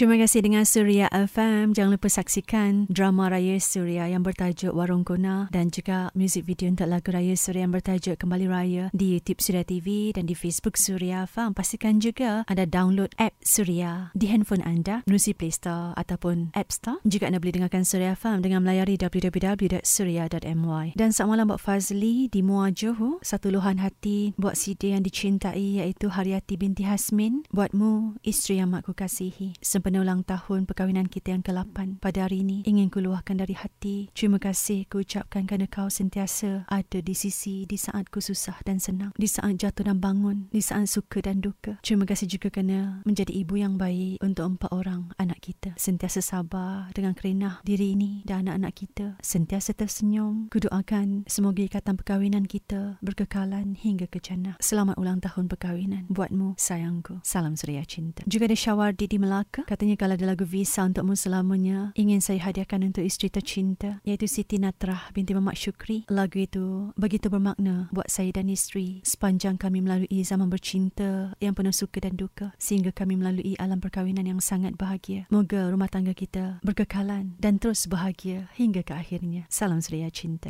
Terima kasih dengan Surya FM. Jangan lupa saksikan drama Raya Surya yang bertajuk Warung Guna dan juga muzik video untuk lagu Raya Surya yang bertajuk Kembali Raya di YouTube Surya TV dan di Facebook Surya FM. Pastikan juga anda download app Surya di handphone anda melalui Play Store ataupun App Store. Juga anda boleh dengarkan Surya FM dengan melayari www.surya.my. Dan selamat malam buat Fazli di Muar Johor. Satu luahan hati buat Sidi yang dicintai iaitu Haryati binti Hasmin. Buatmu, isteri yang makku kasihi sempena ulang tahun perkahwinan kita yang ke-8 pada hari ini. Ingin keluarkan dari hati terima kasih ku ucapkan kerana kau sentiasa ada di sisi di saat ku susah dan senang di saat jatuh dan bangun di saat suka dan duka. Terima kasih juga kerana menjadi ibu yang baik untuk empat orang anak kita. Sentiasa sabar dengan kerenah diri ini dan anak-anak kita. Sentiasa tersenyum. Ku doakan semoga ikatan perkahwinan kita berkekalan hingga ke jannah. Selamat ulang tahun perkahwinan buatmu sayangku. Salam suria cinta. Juga ada Syawardi di Melaka Katanya kalau ada lagu Visa untukmu selamanya, ingin saya hadiahkan untuk isteri tercinta, iaitu Siti Natrah binti Mamak Syukri. Lagu itu begitu bermakna buat saya dan isteri sepanjang kami melalui zaman bercinta yang penuh suka dan duka, sehingga kami melalui alam perkahwinan yang sangat bahagia. Moga rumah tangga kita berkekalan dan terus bahagia hingga ke akhirnya. Salam Suria Cinta.